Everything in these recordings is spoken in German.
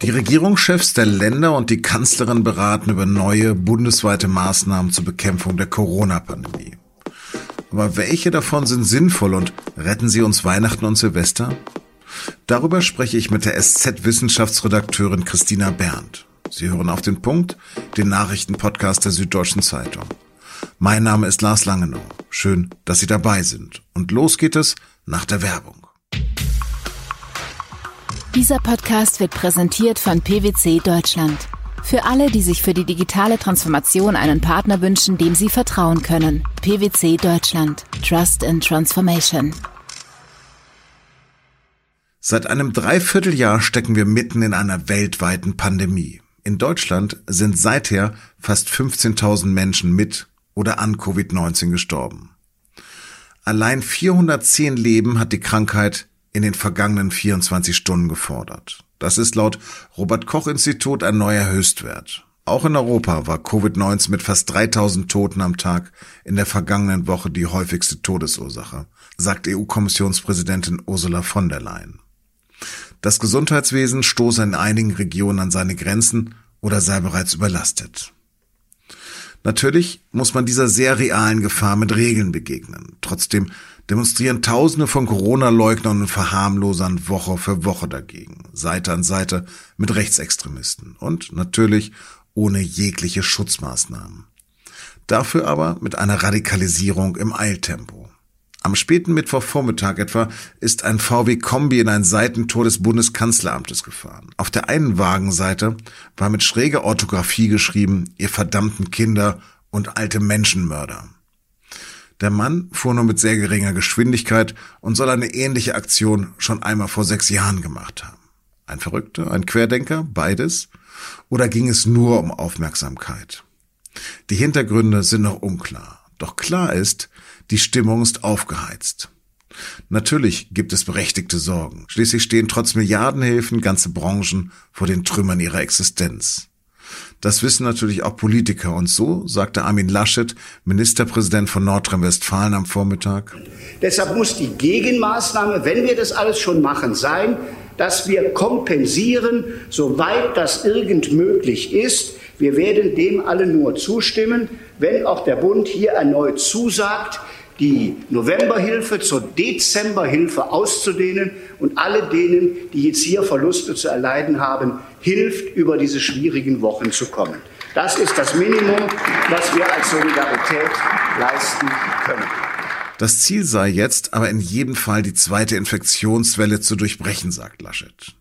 Die Regierungschefs der Länder und die Kanzlerin beraten über neue bundesweite Maßnahmen zur Bekämpfung der Corona-Pandemie. Aber welche davon sind sinnvoll und retten sie uns Weihnachten und Silvester? Darüber spreche ich mit der SZ-Wissenschaftsredakteurin Christina Berndt. Sie hören auf den Punkt, den Nachrichtenpodcast der Süddeutschen Zeitung. Mein Name ist Lars Langenow. Schön, dass Sie dabei sind. Und los geht es nach der Werbung. Dieser Podcast wird präsentiert von PwC Deutschland. Für alle, die sich für die digitale Transformation einen Partner wünschen, dem sie vertrauen können. PwC Deutschland. Trust in Transformation. Seit einem Dreivierteljahr stecken wir mitten in einer weltweiten Pandemie. In Deutschland sind seither fast 15.000 Menschen mit oder an Covid-19 gestorben. Allein 410 Leben hat die Krankheit in den vergangenen 24 Stunden gefordert. Das ist laut Robert Koch Institut ein neuer Höchstwert. Auch in Europa war Covid-19 mit fast 3000 Toten am Tag in der vergangenen Woche die häufigste Todesursache, sagt EU-Kommissionspräsidentin Ursula von der Leyen. Das Gesundheitswesen stoße in einigen Regionen an seine Grenzen oder sei bereits überlastet. Natürlich muss man dieser sehr realen Gefahr mit Regeln begegnen. Trotzdem demonstrieren Tausende von Corona-Leugnern und Verharmlosern Woche für Woche dagegen, Seite an Seite mit Rechtsextremisten und natürlich ohne jegliche Schutzmaßnahmen. Dafür aber mit einer Radikalisierung im Eiltempo. Am späten Mittwochvormittag etwa ist ein VW-Kombi in ein Seitentor des Bundeskanzleramtes gefahren. Auf der einen Wagenseite war mit schräger Orthographie geschrieben, ihr verdammten Kinder und alte Menschenmörder. Der Mann fuhr nur mit sehr geringer Geschwindigkeit und soll eine ähnliche Aktion schon einmal vor sechs Jahren gemacht haben. Ein Verrückter, ein Querdenker, beides? Oder ging es nur um Aufmerksamkeit? Die Hintergründe sind noch unklar. Doch klar ist, die Stimmung ist aufgeheizt. Natürlich gibt es berechtigte Sorgen. Schließlich stehen trotz Milliardenhilfen ganze Branchen vor den Trümmern ihrer Existenz. Das wissen natürlich auch Politiker. Und so sagte Armin Laschet, Ministerpräsident von Nordrhein-Westfalen am Vormittag. Deshalb muss die Gegenmaßnahme, wenn wir das alles schon machen, sein, dass wir kompensieren, soweit das irgend möglich ist. Wir werden dem alle nur zustimmen, wenn auch der Bund hier erneut zusagt, die Novemberhilfe zur Dezemberhilfe auszudehnen und alle denen, die jetzt hier Verluste zu erleiden haben, hilft, über diese schwierigen Wochen zu kommen. Das ist das Minimum, was wir als Solidarität leisten können. Das Ziel sei jetzt aber in jedem Fall die zweite Infektionswelle zu durchbrechen, sagt Laschet.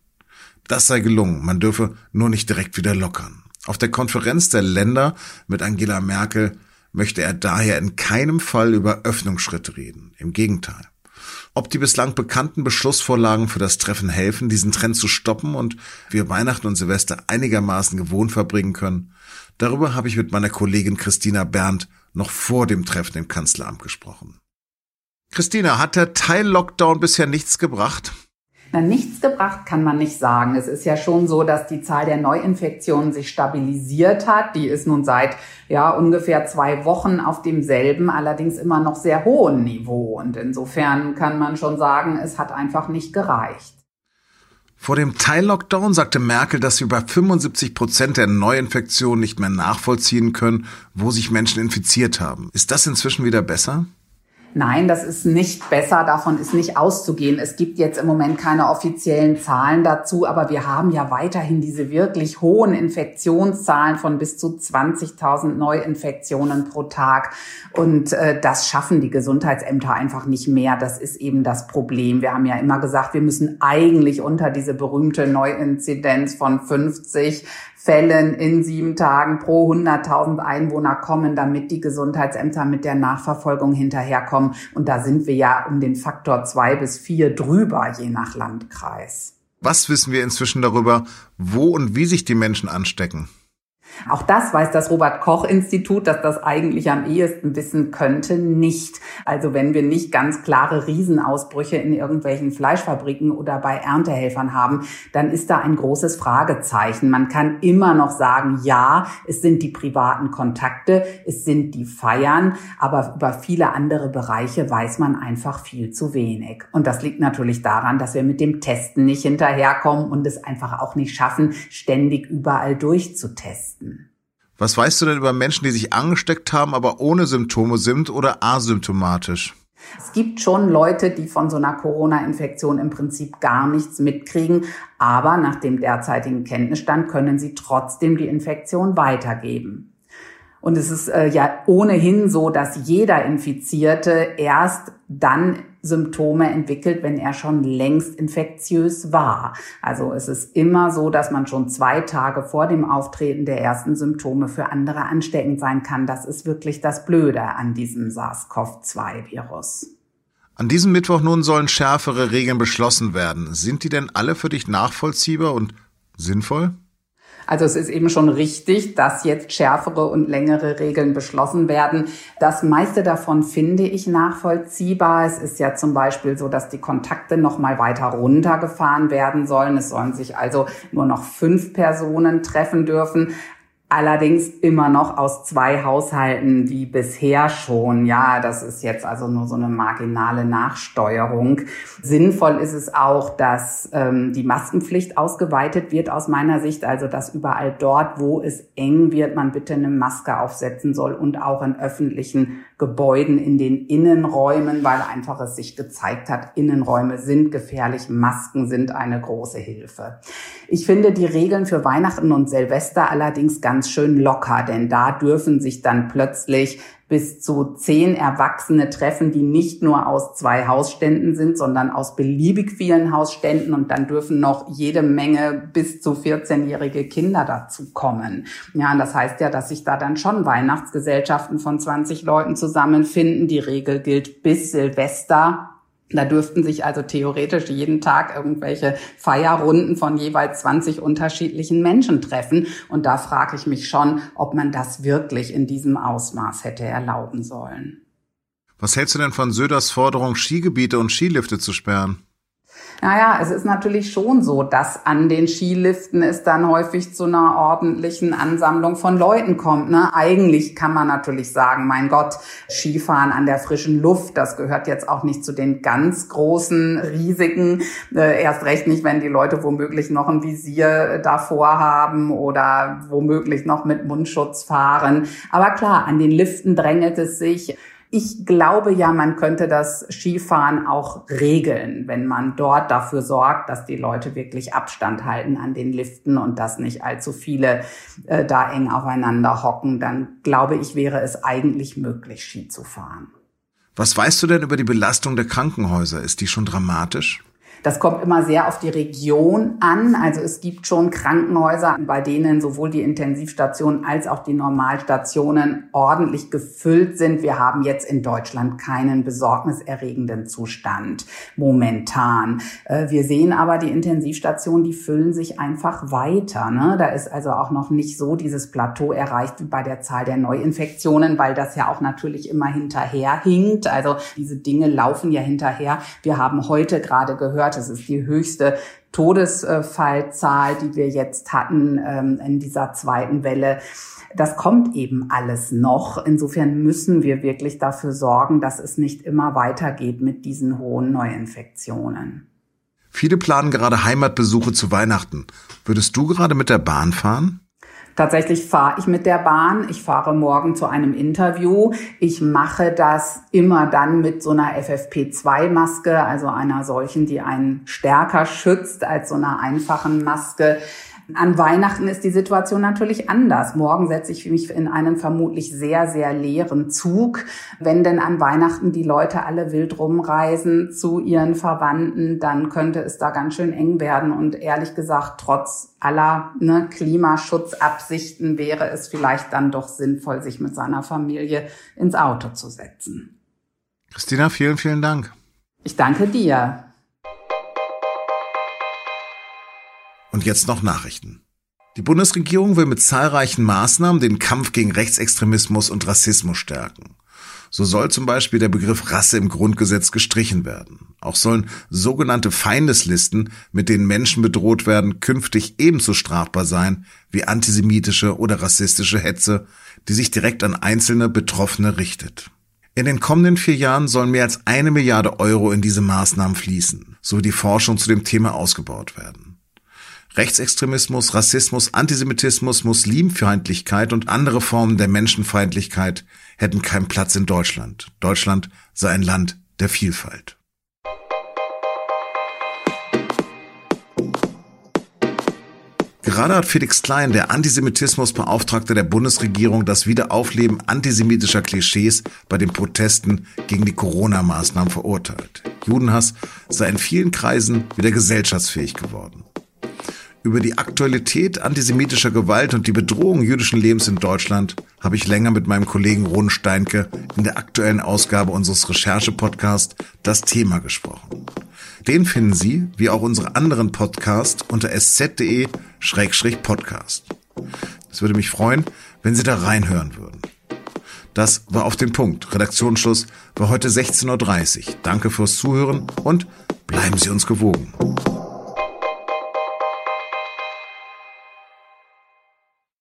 Das sei gelungen, man dürfe nur nicht direkt wieder lockern. Auf der Konferenz der Länder mit Angela Merkel möchte er daher in keinem Fall über Öffnungsschritte reden. Im Gegenteil. Ob die bislang bekannten Beschlussvorlagen für das Treffen helfen, diesen Trend zu stoppen und wir Weihnachten und Silvester einigermaßen gewohnt verbringen können, darüber habe ich mit meiner Kollegin Christina Berndt noch vor dem Treffen im Kanzleramt gesprochen. Christina, hat der Teil-Lockdown bisher nichts gebracht? Nichts gebracht kann man nicht sagen. Es ist ja schon so, dass die Zahl der Neuinfektionen sich stabilisiert hat. Die ist nun seit ja ungefähr zwei Wochen auf demselben, allerdings immer noch sehr hohen Niveau. Und insofern kann man schon sagen, es hat einfach nicht gereicht. Vor dem Teil-Lockdown sagte Merkel, dass wir bei 75 Prozent der Neuinfektionen nicht mehr nachvollziehen können, wo sich Menschen infiziert haben. Ist das inzwischen wieder besser? Nein, das ist nicht besser, davon ist nicht auszugehen. Es gibt jetzt im Moment keine offiziellen Zahlen dazu, aber wir haben ja weiterhin diese wirklich hohen Infektionszahlen von bis zu 20.000 Neuinfektionen pro Tag. Und äh, das schaffen die Gesundheitsämter einfach nicht mehr. Das ist eben das Problem. Wir haben ja immer gesagt, wir müssen eigentlich unter diese berühmte Neuinzidenz von 50 Fällen in sieben Tagen pro 100.000 Einwohner kommen, damit die Gesundheitsämter mit der Nachverfolgung hinterherkommen. Und da sind wir ja um den Faktor zwei bis vier drüber, je nach Landkreis. Was wissen wir inzwischen darüber, wo und wie sich die Menschen anstecken? Auch das weiß das Robert Koch Institut, dass das eigentlich am ehesten wissen könnte, nicht. Also wenn wir nicht ganz klare Riesenausbrüche in irgendwelchen Fleischfabriken oder bei Erntehelfern haben, dann ist da ein großes Fragezeichen. Man kann immer noch sagen, ja, es sind die privaten Kontakte, es sind die Feiern, aber über viele andere Bereiche weiß man einfach viel zu wenig. Und das liegt natürlich daran, dass wir mit dem Testen nicht hinterherkommen und es einfach auch nicht schaffen, ständig überall durchzutesten. Was weißt du denn über Menschen, die sich angesteckt haben, aber ohne Symptome sind oder asymptomatisch? Es gibt schon Leute, die von so einer Corona-Infektion im Prinzip gar nichts mitkriegen, aber nach dem derzeitigen Kenntnisstand können sie trotzdem die Infektion weitergeben. Und es ist äh, ja ohnehin so, dass jeder Infizierte erst dann Symptome entwickelt, wenn er schon längst infektiös war. Also es ist immer so, dass man schon zwei Tage vor dem Auftreten der ersten Symptome für andere ansteckend sein kann. Das ist wirklich das Blöde an diesem SARS-CoV-2-Virus. An diesem Mittwoch nun sollen schärfere Regeln beschlossen werden. Sind die denn alle für dich nachvollziehbar und sinnvoll? Also es ist eben schon richtig, dass jetzt schärfere und längere Regeln beschlossen werden. Das meiste davon finde ich nachvollziehbar. Es ist ja zum Beispiel so, dass die Kontakte noch mal weiter runtergefahren werden sollen. Es sollen sich also nur noch fünf Personen treffen dürfen. Allerdings immer noch aus zwei Haushalten wie bisher schon. Ja, das ist jetzt also nur so eine marginale Nachsteuerung. Sinnvoll ist es auch, dass ähm, die Maskenpflicht ausgeweitet wird aus meiner Sicht. Also, dass überall dort, wo es eng wird, man bitte eine Maske aufsetzen soll und auch in öffentlichen Gebäuden, in den Innenräumen, weil einfach es sich gezeigt hat, Innenräume sind gefährlich, Masken sind eine große Hilfe. Ich finde die Regeln für Weihnachten und Silvester allerdings ganz schön locker, denn da dürfen sich dann plötzlich bis zu zehn Erwachsene treffen, die nicht nur aus zwei Hausständen sind, sondern aus beliebig vielen Hausständen und dann dürfen noch jede Menge bis zu 14-jährige Kinder dazu kommen. Ja, und das heißt ja, dass sich da dann schon Weihnachtsgesellschaften von 20 Leuten zusammenfinden. Die Regel gilt bis Silvester da dürften sich also theoretisch jeden Tag irgendwelche Feierrunden von jeweils 20 unterschiedlichen Menschen treffen. Und da frage ich mich schon, ob man das wirklich in diesem Ausmaß hätte erlauben sollen. Was hältst du denn von Söders Forderung, Skigebiete und Skilifte zu sperren? Naja, es ist natürlich schon so, dass an den Skiliften es dann häufig zu einer ordentlichen Ansammlung von Leuten kommt. Ne? Eigentlich kann man natürlich sagen, mein Gott, Skifahren an der frischen Luft, das gehört jetzt auch nicht zu den ganz großen Risiken. Äh, erst recht nicht, wenn die Leute womöglich noch ein Visier davor haben oder womöglich noch mit Mundschutz fahren. Aber klar, an den Liften drängelt es sich. Ich glaube ja, man könnte das Skifahren auch regeln, wenn man dort dafür sorgt, dass die Leute wirklich Abstand halten an den Liften und dass nicht allzu viele äh, da eng aufeinander hocken. Dann glaube ich, wäre es eigentlich möglich, Ski zu fahren. Was weißt du denn über die Belastung der Krankenhäuser? Ist die schon dramatisch? Das kommt immer sehr auf die Region an. Also es gibt schon Krankenhäuser, bei denen sowohl die Intensivstationen als auch die Normalstationen ordentlich gefüllt sind. Wir haben jetzt in Deutschland keinen besorgniserregenden Zustand momentan. Äh, wir sehen aber die Intensivstationen, die füllen sich einfach weiter. Ne? Da ist also auch noch nicht so dieses Plateau erreicht wie bei der Zahl der Neuinfektionen, weil das ja auch natürlich immer hinterherhinkt. Also diese Dinge laufen ja hinterher. Wir haben heute gerade gehört, gehört. Das ist die höchste Todesfallzahl, die wir jetzt hatten ähm, in dieser zweiten Welle. Das kommt eben alles noch. Insofern müssen wir wirklich dafür sorgen, dass es nicht immer weitergeht mit diesen hohen Neuinfektionen. Viele planen gerade Heimatbesuche zu Weihnachten. Würdest du gerade mit der Bahn fahren? Tatsächlich fahre ich mit der Bahn. Ich fahre morgen zu einem Interview. Ich mache das immer dann mit so einer FFP2-Maske, also einer solchen, die einen stärker schützt als so einer einfachen Maske. An Weihnachten ist die Situation natürlich anders. Morgen setze ich mich in einen vermutlich sehr, sehr leeren Zug. Wenn denn an Weihnachten die Leute alle wild rumreisen zu ihren Verwandten, dann könnte es da ganz schön eng werden. Und ehrlich gesagt, trotz aller ne, Klimaschutzabsichten wäre es vielleicht dann doch sinnvoll, sich mit seiner Familie ins Auto zu setzen. Christina, vielen, vielen Dank. Ich danke dir. Und jetzt noch Nachrichten. Die Bundesregierung will mit zahlreichen Maßnahmen den Kampf gegen Rechtsextremismus und Rassismus stärken. So soll zum Beispiel der Begriff Rasse im Grundgesetz gestrichen werden. Auch sollen sogenannte Feindeslisten, mit denen Menschen bedroht werden, künftig ebenso strafbar sein wie antisemitische oder rassistische Hetze, die sich direkt an einzelne Betroffene richtet. In den kommenden vier Jahren sollen mehr als eine Milliarde Euro in diese Maßnahmen fließen, sowie die Forschung zu dem Thema ausgebaut werden. Rechtsextremismus, Rassismus, Antisemitismus, Muslimfeindlichkeit und andere Formen der Menschenfeindlichkeit hätten keinen Platz in Deutschland. Deutschland sei ein Land der Vielfalt. Gerade hat Felix Klein, der Antisemitismusbeauftragte der Bundesregierung, das Wiederaufleben antisemitischer Klischees bei den Protesten gegen die Corona-Maßnahmen verurteilt. Judenhass sei in vielen Kreisen wieder gesellschaftsfähig geworden. Über die Aktualität antisemitischer Gewalt und die Bedrohung jüdischen Lebens in Deutschland habe ich länger mit meinem Kollegen Ron Steinke in der aktuellen Ausgabe unseres Recherche-Podcasts Das Thema gesprochen. Den finden Sie, wie auch unsere anderen Podcasts, unter sz.de-podcast. Es würde mich freuen, wenn Sie da reinhören würden. Das war auf den Punkt. Redaktionsschluss war heute 16.30 Uhr. Danke fürs Zuhören und bleiben Sie uns gewogen.